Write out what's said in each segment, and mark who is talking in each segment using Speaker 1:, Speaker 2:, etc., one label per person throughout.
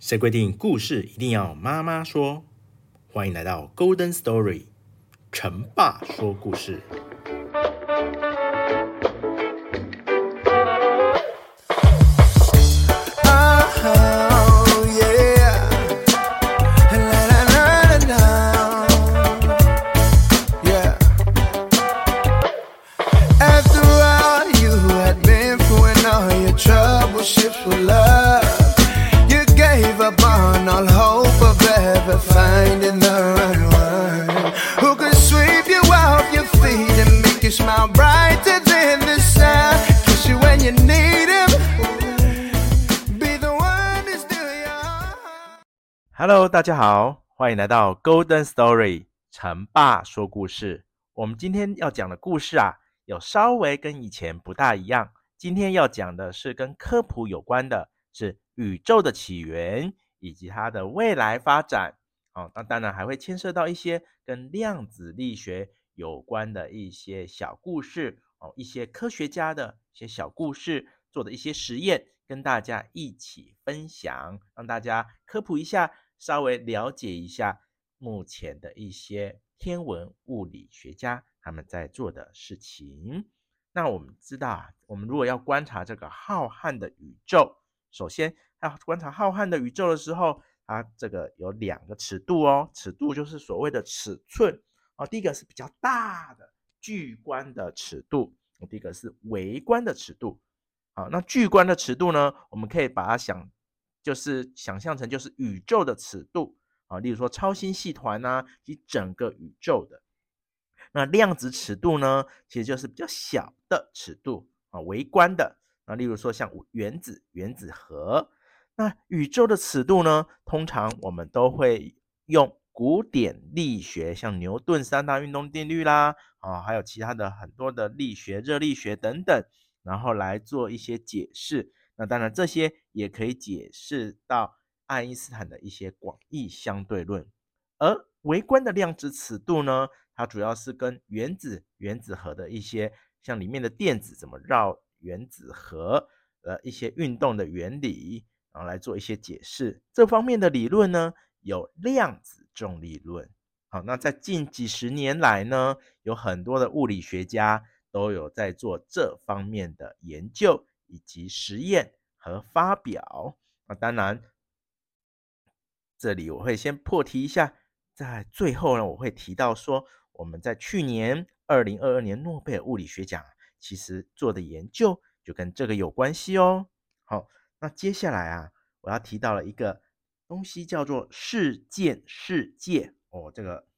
Speaker 1: 谁规定故事一定要妈妈说？欢迎来到 Golden Story，陈爸说故事。Hello，大家好，欢迎来到 Golden Story 成爸说故事。我们今天要讲的故事啊，有稍微跟以前不大一样。今天要讲的是跟科普有关的，是宇宙的起源以及它的未来发展。哦，那当然还会牵涉到一些跟量子力学有关的一些小故事哦，一些科学家的一些小故事做的一些实验，跟大家一起分享，让大家科普一下。稍微了解一下目前的一些天文物理学家他们在做的事情。那我们知道啊，我们如果要观察这个浩瀚的宇宙，首先要观察浩瀚的宇宙的时候，它这个有两个尺度哦，尺度就是所谓的尺寸哦。第一个是比较大的巨观的尺度，第一个是微观的尺度。好，那巨观的尺度呢，我们可以把它想。就是想象成就是宇宙的尺度啊，例如说超星系团呐，及整个宇宙的。那量子尺度呢，其实就是比较小的尺度啊，微观的啊，例如说像原子、原子核。那宇宙的尺度呢，通常我们都会用古典力学，像牛顿三大运动定律啦，啊，还有其他的很多的力学、热力学等等，然后来做一些解释。那当然，这些也可以解释到爱因斯坦的一些广义相对论。而微观的量子尺度呢，它主要是跟原子、原子核的一些，像里面的电子怎么绕原子核，呃，一些运动的原理，然后来做一些解释。这方面的理论呢，有量子重力论。好，那在近几十年来呢，有很多的物理学家都有在做这方面的研究。以及实验和发表。那当然，这里我会先破题一下，在最后呢，我会提到说，我们在去年二零二二年诺贝尔物理学奖其实做的研究就跟这个有关系哦。好，那接下来啊，我要提到了一个东西，叫做事件世界哦。这个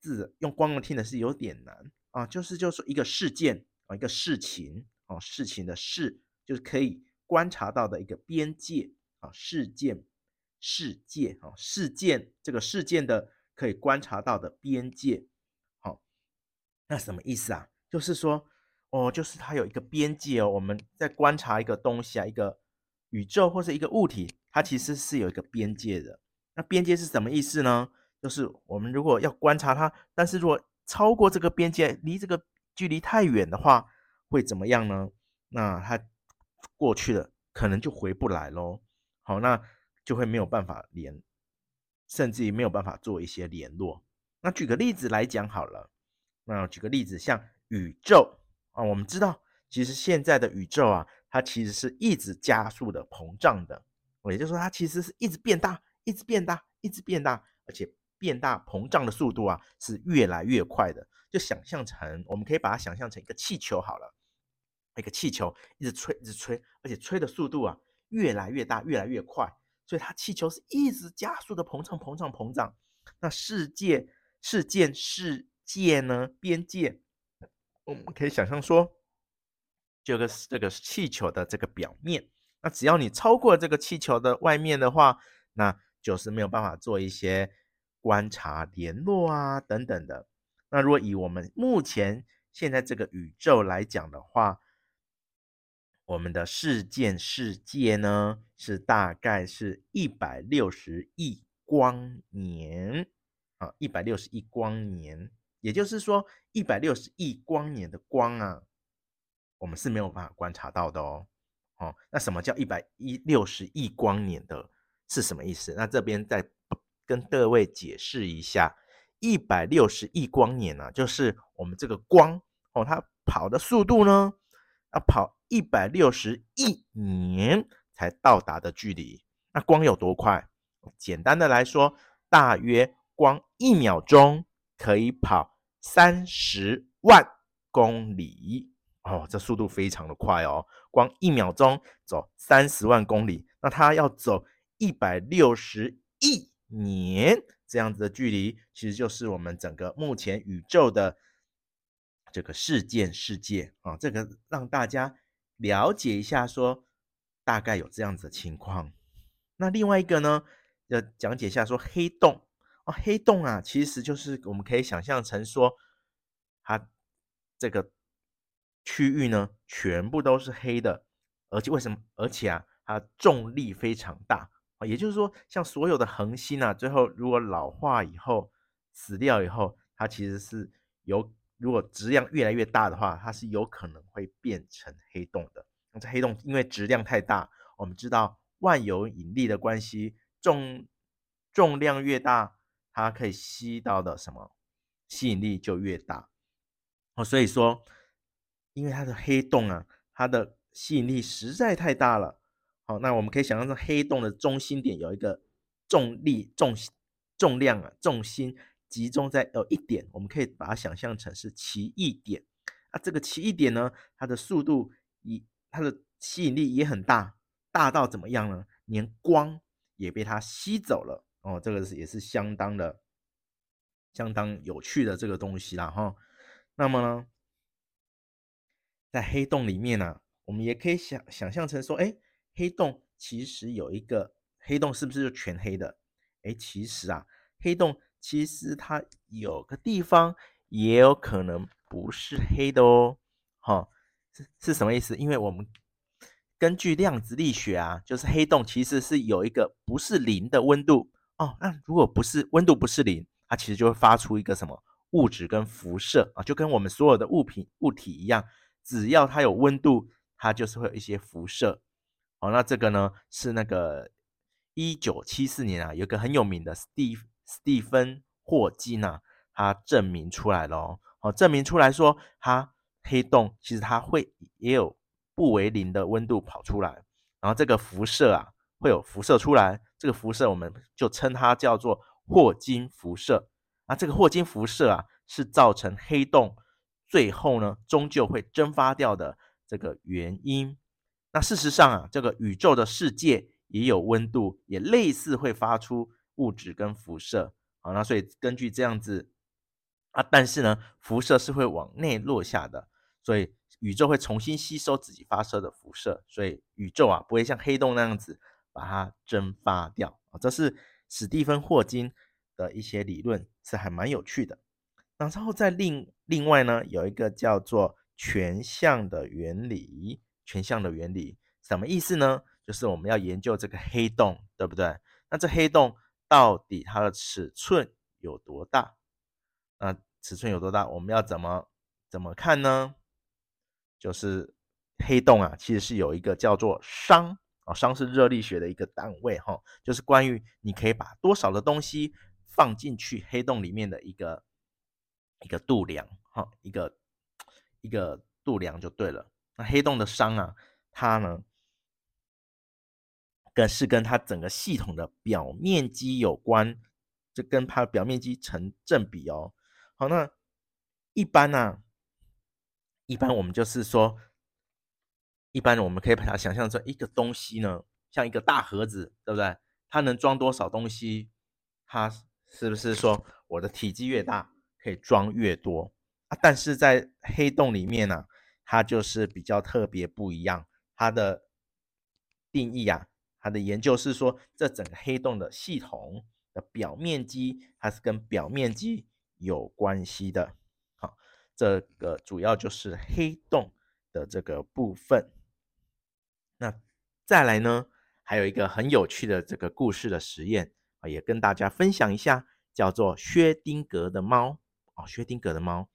Speaker 1: 字用光听的是有点难啊，就是就是一个事件啊，一个事情。哦，事情的事就是可以观察到的一个边界啊，事件、世界啊，事件这个事件的可以观察到的边界。好，那什么意思啊？就是说，哦，就是它有一个边界哦。我们在观察一个东西啊，一个宇宙或者一个物体，它其实是有一个边界的。那边界是什么意思呢？就是我们如果要观察它，但是如果超过这个边界，离这个距离太远的话。会怎么样呢？那它过去了，可能就回不来喽。好，那就会没有办法连，甚至于没有办法做一些联络。那举个例子来讲好了。那举个例子，像宇宙啊，我们知道，其实现在的宇宙啊，它其实是一直加速的膨胀的。也就是说，它其实是一直变大，一直变大，一直变大，而且变大膨胀的速度啊，是越来越快的。就想象成，我们可以把它想象成一个气球好了。一个气球一直吹，一直吹，而且吹的速度啊越来越大，越来越快，所以它气球是一直加速的膨胀，膨胀，膨胀。那世界、事件、世界呢？边界，我们可以想象说，这个这个气球的这个表面，那只要你超过这个气球的外面的话，那就是没有办法做一些观察、联络啊等等的。那如果以我们目前现在这个宇宙来讲的话，我们的事件世界呢，是大概是一百六十亿光年啊，一百六十亿光年，也就是说一百六十亿光年的光啊，我们是没有办法观察到的哦。哦，那什么叫一百一六十亿光年的是什么意思？那这边再跟各位解释一下，一百六十亿光年呢、啊，就是我们这个光哦，它跑的速度呢，要跑一百六十亿年才到达的距离。那光有多快？简单的来说，大约光一秒钟可以跑三十万公里哦，这速度非常的快哦。光一秒钟走三十万公里，那它要走一百六十亿年这样子的距离，其实就是我们整个目前宇宙的这个事件世界啊。这个让大家了解一下说，大概有这样子的情况。那另外一个呢，要讲解一下说黑洞哦，黑洞啊，其实就是我们可以想象成说，它这个区域呢，全部都是黑的，而且为什么？而且啊，它重力非常大啊，也就是说，像所有的恒星啊，最后如果老化以后死掉以后，它其实是有，如果质量越来越大的话，它是有可能会变成黑洞的。那这黑洞因为质量太大，我们知道。万有引力的关系，重重量越大，它可以吸到的什么吸引力就越大哦。所以说，因为它的黑洞啊，它的吸引力实在太大了。好，那我们可以想象，这黑洞的中心点有一个重力重重量啊，重心集中在有一点，我们可以把它想象成是奇异点啊。这个奇异点呢，它的速度以它的吸引力也很大。大到怎么样呢？连光也被它吸走了哦，这个是也是相当的、相当有趣的这个东西啦哈。那么呢，在黑洞里面呢、啊，我们也可以想想象成说，哎，黑洞其实有一个黑洞，是不是就全黑的？哎，其实啊，黑洞其实它有个地方也有可能不是黑的哦。哈，是是什么意思？因为我们根据量子力学啊，就是黑洞其实是有一个不是零的温度哦。那如果不是温度不是零，它其实就会发出一个什么物质跟辐射啊，就跟我们所有的物品物体一样，只要它有温度，它就是会有一些辐射。哦，那这个呢是那个一九七四年啊，有个很有名的史蒂史蒂芬霍金啊，他证明出来了哦，证明出来说它黑洞其实它会也有。不为零的温度跑出来，然后这个辐射啊会有辐射出来，这个辐射我们就称它叫做霍金辐射。那这个霍金辐射啊是造成黑洞最后呢终究会蒸发掉的这个原因。那事实上啊，这个宇宙的世界也有温度，也类似会发出物质跟辐射。好，那所以根据这样子啊，但是呢，辐射是会往内落下的，所以。宇宙会重新吸收自己发射的辐射，所以宇宙啊不会像黑洞那样子把它蒸发掉啊。这是史蒂芬霍金的一些理论，是还蛮有趣的。然后在另另外呢，有一个叫做全向的原理。全向的原理什么意思呢？就是我们要研究这个黑洞，对不对？那这黑洞到底它的尺寸有多大？那尺寸有多大？我们要怎么怎么看呢？就是黑洞啊，其实是有一个叫做熵啊，熵是热力学的一个单位哈，就是关于你可以把多少的东西放进去黑洞里面的一个一个度量哈，一个一个度量就对了。那黑洞的熵啊，它呢，跟是跟它整个系统的表面积有关，这跟它表面积成正比哦。好，那一般呢、啊？一般我们就是说，一般我们可以把它想象成一个东西呢，像一个大盒子，对不对？它能装多少东西？它是不是说我的体积越大，可以装越多啊？但是在黑洞里面呢、啊，它就是比较特别不一样。它的定义啊，它的研究是说，这整个黑洞的系统的表面积，它是跟表面积有关系的。好这个主要就是黑洞的这个部分。那再来呢，还有一个很有趣的这个故事的实验啊，也跟大家分享一下，叫做薛丁格的猫哦。薛丁格的猫，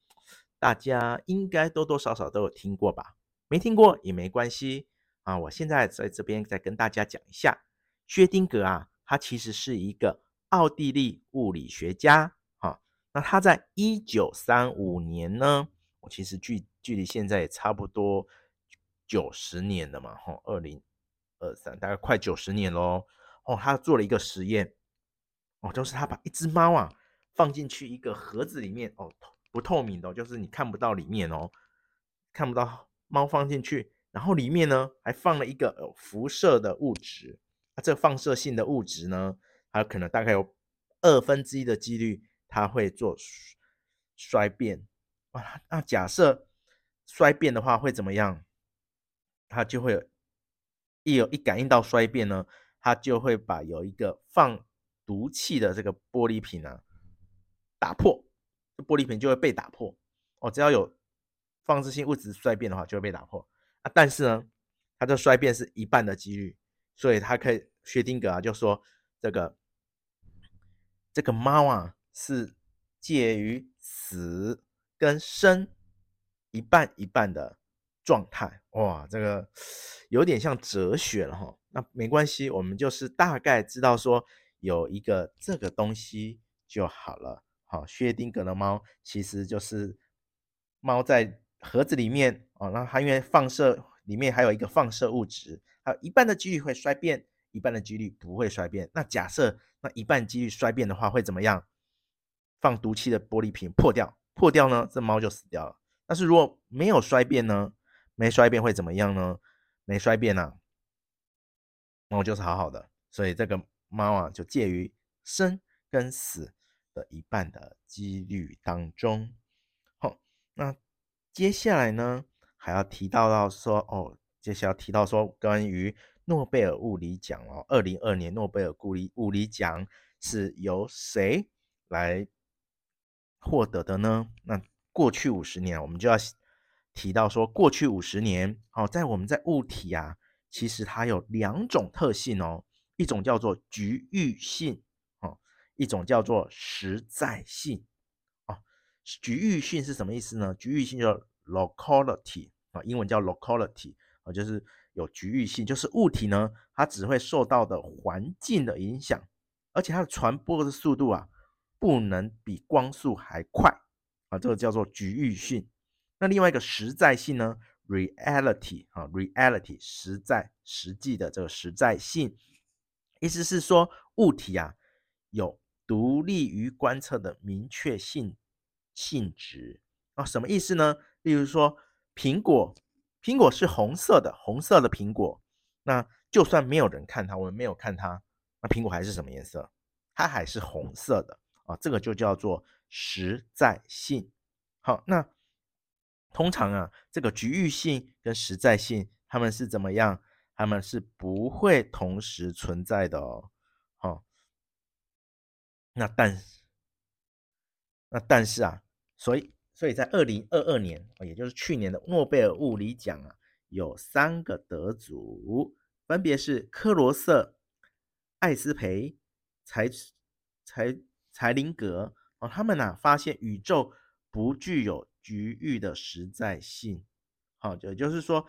Speaker 1: 大家应该多多少少都有听过吧？没听过也没关系啊。我现在在这边再跟大家讲一下，薛丁格啊，他其实是一个奥地利物理学家。啊，那他在一九三五年呢，我其实距距离现在也差不多九十年了嘛，哈，二零二三大概快九十年喽。哦，他做了一个实验，哦，就是他把一只猫啊放进去一个盒子里面，哦，不透明的，就是你看不到里面哦，看不到猫放进去。然后里面呢还放了一个有辐射的物质，啊，这个放射性的物质呢，它可能大概有二分之一的几率它会做衰变啊。那假设衰变的话会怎么样？它就会一有一感应到衰变呢，它就会把有一个放毒气的这个玻璃瓶啊打破，玻璃瓶就会被打破哦。只要有放射性物质衰变的话，就会被打破。但是呢，它的衰变是一半的几率，所以它可以薛丁格啊就说这个这个猫啊是介于死跟生一半一半的状态。哇，这个有点像哲学了哈。那没关系，我们就是大概知道说有一个这个东西就好了。好，薛丁格的猫其实就是猫在。盒子里面哦，那它因为放射里面还有一个放射物质，还有一半的几率会衰变，一半的几率不会衰变。那假设那一半几率衰变的话，会怎么样？放毒气的玻璃瓶破掉，破掉呢，这猫就死掉了。但是如果没有衰变呢？没衰变会怎么样呢？没衰变啊，猫就是好好的。所以这个猫啊，就介于生跟死的一半的几率当中。好，那。接下来呢，还要提到到说哦，接下要提到说关于诺贝尔物理奖哦，二零二年诺贝尔物理物理奖是由谁来获得的呢？那过去五十年，我们就要提到说，过去五十年哦，在我们在物体啊，其实它有两种特性哦，一种叫做局域性哦，一种叫做实在性。局域性是什么意思呢？局域性叫 locality 啊，英文叫 locality 啊，就是有局域性，就是物体呢，它只会受到的环境的影响，而且它的传播的速度啊，不能比光速还快啊，这个叫做局域性。那另外一个实在性呢，reality 啊，reality 实在实际的这个实在性，意思是说物体啊有独立于观测的明确性。性质啊，什么意思呢？例如说，苹果，苹果是红色的，红色的苹果，那就算没有人看它，我们没有看它，那苹果还是什么颜色？它还是红色的啊，这个就叫做实在性。好，那通常啊，这个局域性跟实在性，它们是怎么样？它们是不会同时存在的哦。好，那但那但是啊。所以，所以在二零二二年，也就是去年的诺贝尔物理奖啊，有三个得主，分别是科罗瑟、艾斯培、柴柴柴林格哦，他们呢、发现宇宙不具有局域的实在性，好，也就是说，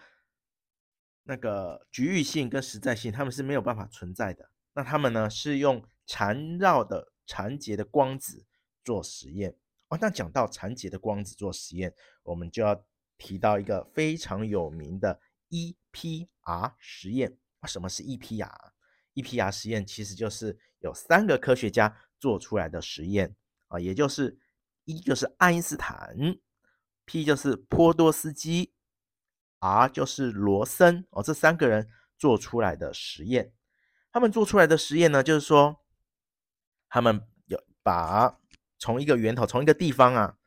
Speaker 1: 那个局域性跟实在性，他们是没有办法存在的。那他们呢是用缠绕的缠结的光子做实验。哦，那讲到残疾的光子做实验，我们就要提到一个非常有名的 EPR 实验。什么是 EPR？EPR 实验其实就是有三个科学家做出来的实验啊，也就是一就是爱因斯坦，P 就是波多斯基，R 就是罗森哦，这三个人做出来的实验。他们做出来的实验呢，就是说他们有把从一个源头，从一个地方啊，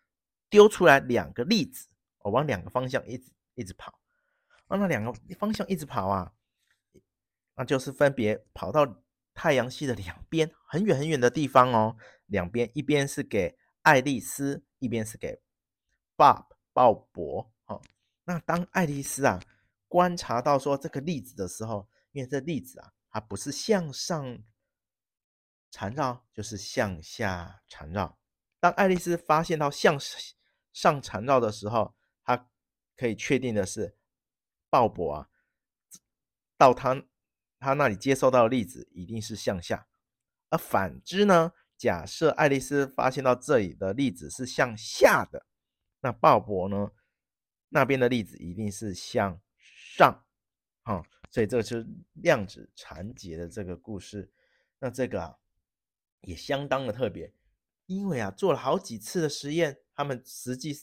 Speaker 1: 丢出来两个粒子，我往两个方向一直一直跑，往那两个方向一直跑啊，那就是分别跑到太阳系的两边，很远很远的地方哦。两边一边是给爱丽丝，一边是给 Bob 鲍勃。哦，那当爱丽丝啊观察到说这个粒子的时候，因为这粒子啊，它不是向上缠绕，就是向下缠绕。当爱丽丝发现到向上缠绕的时候，她可以确定的是，鲍勃啊，到他他那里接收到的粒子一定是向下，而反之呢，假设爱丽丝发现到这里的粒子是向下的，那鲍勃呢，那边的粒子一定是向上。啊、所以这个是量子缠结的这个故事。那这个啊，也相当的特别，因为啊，做了好几次的实验，他们实际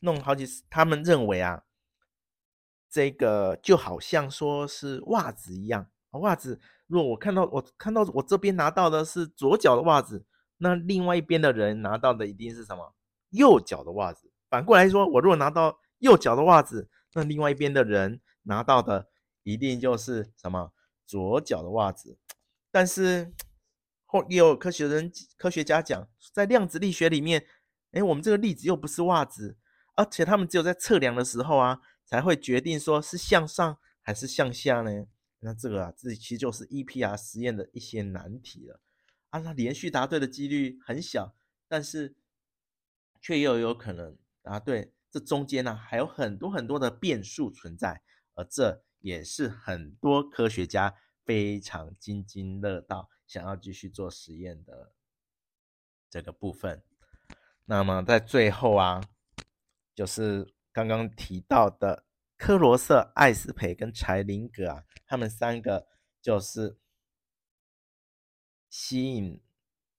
Speaker 1: 弄好几次，他们认为啊，这个就好像说是袜子一样。袜子，如果我看到我看到我这边拿到的是左脚的袜子，那另外一边的人拿到的一定是什么？右脚的袜子。反过来说，我如果拿到右脚的袜子，那另外一边的人拿到的一定就是什么？左脚的袜子。但是后也有科学人、科学家讲，在量子力学里面，哎，我们这个粒子又不是袜子，而且他们只有在测量的时候啊，才会决定说是向上还是向下呢？那这个啊，这其实就是 EPR 实验的一些难题了啊。那连续答对的几率很小，但是却又有可能答对。这中间呢，还有很多很多的变数存在，而这也是很多科学家。非常津津乐道，想要继续做实验的这个部分。那么在最后啊，就是刚刚提到的克罗瑟、艾斯培跟柴林格啊，他们三个就是吸引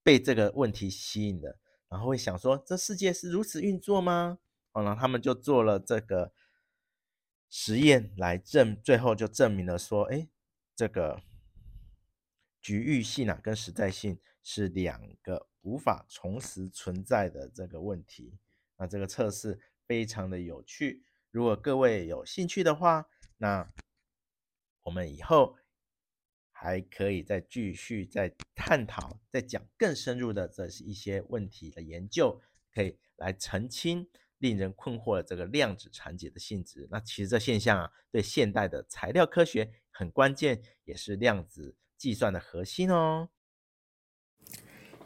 Speaker 1: 被这个问题吸引的，然后会想说：这世界是如此运作吗？哦然后他们就做了这个实验来证，最后就证明了说：哎。这个局域性啊，跟实在性是两个无法同时存在的这个问题。那这个测试非常的有趣，如果各位有兴趣的话，那我们以后还可以再继续再探讨，再讲更深入的这一些问题的研究，可以来澄清令人困惑的这个量子缠结的性质。那其实这现象啊，对现代的材料科学。很关键，也是量子计算的核心哦。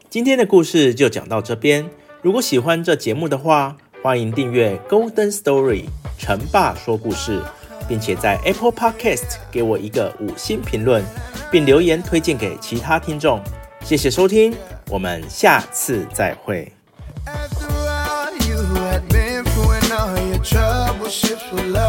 Speaker 1: 今天的故事就讲到这边。如果喜欢这节目的话，欢迎订阅 Golden Story 成爸说故事，并且在 Apple Podcast 给我一个五星评论，并留言推荐给其他听众。谢谢收听，我们下次再会。Love.